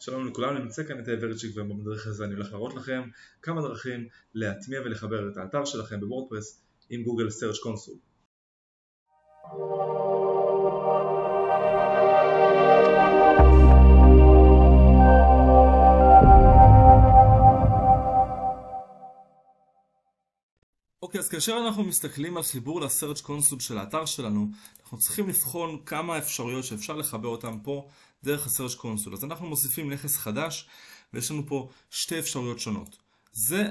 שלום לכולם, אני נמצא כאן איתי ורצ'יק ובמדריך הזה אני הולך להראות לכם כמה דרכים להטמיע ולחבר את האתר שלכם ב WordPress עם Google Search Console. אוקיי, אז כאשר אנחנו מסתכלים על חיבור ל Search Console של האתר שלנו, אנחנו צריכים לבחון כמה אפשרויות שאפשר לחבר אותן פה דרך ה Search Console. אז אנחנו מוסיפים נכס חדש, ויש לנו פה שתי אפשרויות שונות. זה,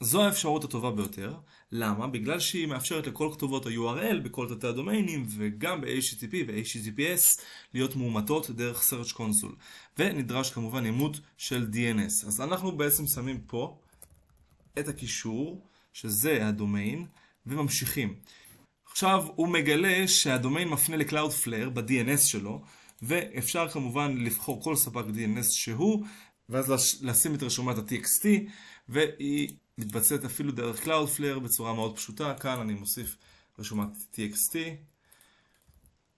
זו האפשרות הטובה ביותר. למה? בגלל שהיא מאפשרת לכל כתובות ה-URL בכל תתי הדומיינים, וגם ב-HTTP ו-HTTPS להיות מאומתות דרך Search Console. ונדרש כמובן אימות של DNS. אז אנחנו בעצם שמים פה את הקישור. שזה הדומיין, וממשיכים. עכשיו הוא מגלה שהדומיין מפנה ל-Cloudflare ב-DNS שלו, ואפשר כמובן לבחור כל ספק DNS שהוא, ואז לשים את רשומת ה-TXT, והיא מתבצעת אפילו דרך Cloudflare בצורה מאוד פשוטה. כאן אני מוסיף רשומת TXT,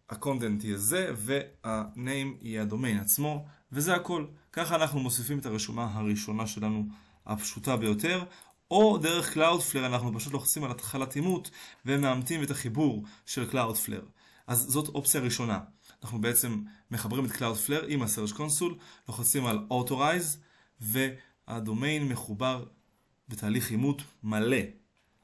ה-content יהיה זה, וה-name יהיה הדומיין עצמו, וזה הכל. ככה אנחנו מוסיפים את הרשומה הראשונה שלנו הפשוטה ביותר. או דרך Cloudflare אנחנו פשוט לוחצים על התחלת אימות ומאמתים את החיבור של Cloudflare. אז זאת אופציה ראשונה. אנחנו בעצם מחברים את Cloudflare עם ה-Search Console, לוחצים על Authorize והדומיין מחובר בתהליך אימות מלא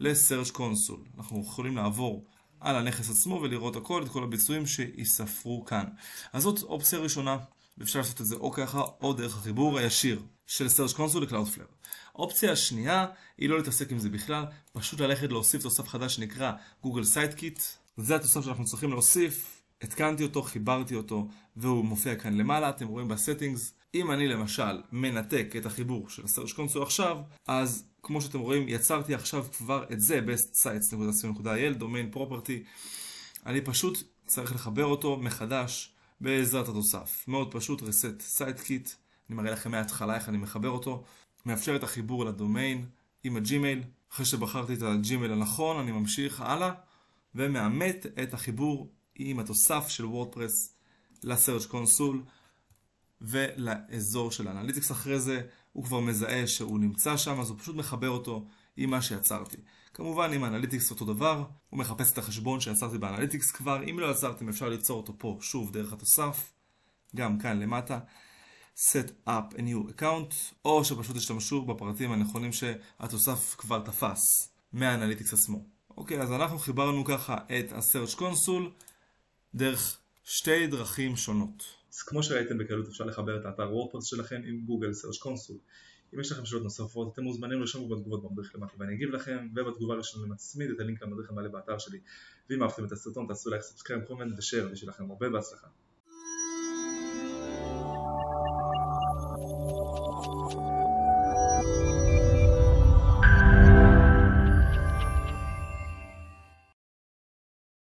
ל-Search Console. אנחנו יכולים לעבור על הנכס עצמו ולראות הכל, את כל הביצועים שיספרו כאן. אז זאת אופציה ראשונה, ואפשר לעשות את זה או ככה או דרך החיבור הישיר של Search Console ל-Cloudflare. האופציה השנייה היא לא להתעסק עם זה בכלל, פשוט ללכת להוסיף תוסף חדש שנקרא Google Site Kit. זה התוסף שאנחנו צריכים להוסיף, התקנתי אותו, חיברתי אותו, והוא מופיע כאן למעלה, אתם רואים ב settings. אם אני למשל מנתק את החיבור של ה-Search Console עכשיו, אז כמו שאתם רואים, יצרתי עכשיו כבר את זה bestsites.co.il, domain property. אני פשוט צריך לחבר אותו מחדש בעזרת התוסף. מאוד פשוט, reset Site Kit. אני מראה לכם מההתחלה איך אני מחבר אותו. מאפשר את החיבור לדומיין עם הג'ימייל. אחרי שבחרתי את הג'ימייל הנכון, אני ממשיך הלאה ומאמת את החיבור עם התוסף של וורדפרס ל Search Console ולאזור של האנליטיקס. אחרי זה הוא כבר מזהה שהוא נמצא שם, אז הוא פשוט מחבר אותו עם מה שיצרתי. כמובן עם האנליטיקס אותו דבר, הוא מחפש את החשבון שיצרתי באנליטיקס כבר, אם לא יצרתם אפשר ליצור אותו פה שוב דרך התוסף, גם כאן למטה. Set up a new account, או שפשוט תשתמשו בפרטים הנכונים שהתוסף כבר תפס מהאנליטיקס עצמו. אוקיי, אז אנחנו חיברנו ככה את ה- Search Console דרך שתי דרכים שונות. אז כמו שראיתם בקלות אפשר לחבר את האתר וורדפרס שלכם עם Google Search Console. אם יש לכם שאלות נוספות אתם מוזמנים לרשום בתגובות במדריך למטה ואני אגיב לכם ובתגובה הראשונה מצמיד את הלינק למדריך המלא באתר שלי ואם אהבתם את הסרטון תעשו לייק, subscribe, comment ו share ושיהיה לכם הרבה בהצלחה